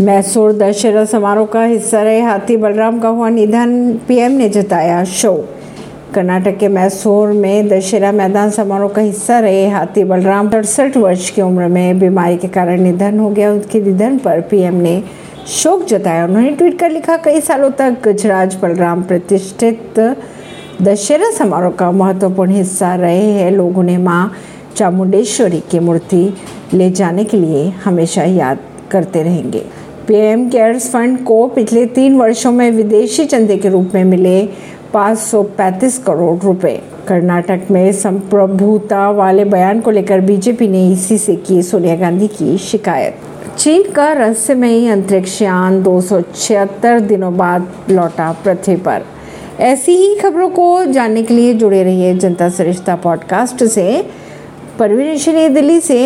मैसूर दशहरा समारोह का हिस्सा रहे हाथी बलराम का हुआ निधन। पीएम ने जताया शोक। कर्नाटक के मैसूर में दशहरा मैदान समारोह का हिस्सा रहे हाथी बलराम। सड़सठ वर्ष की उम्र में बीमारी के कारण निधन हो गया। उनके निधन पर पीएम ने शोक जताया। उन्होंने ट्वीट कर लिखा, कई सालों तक गजराज बलराम प्रतिष्ठित दशहरा समारोह का महत्वपूर्ण हिस्सा रहे हैं। लोग उन्हें माँ चामुंडेश्वरी की मूर्ति ले जाने के लिए हमेशा याद करते रहेंगे। पीएम केयर्स फंड को पिछले तीन वर्षों में विदेशी चंदे के रूप में मिले 535 करोड़ रुपए। कर्नाटक में संप्रभुता वाले बयान को लेकर बीजेपी ने इसी से की सोनिया गांधी की शिकायत। चीन का रहस्यमयी अंतरिक्ष यान दो सौ छिहत्तर दिनों बाद लौटा पृथ्वी पर। ऐसी ही खबरों को जानने के लिए जुड़े रहिए जनता सरिश्ता पॉडकास्ट से। परवीन दिल्ली से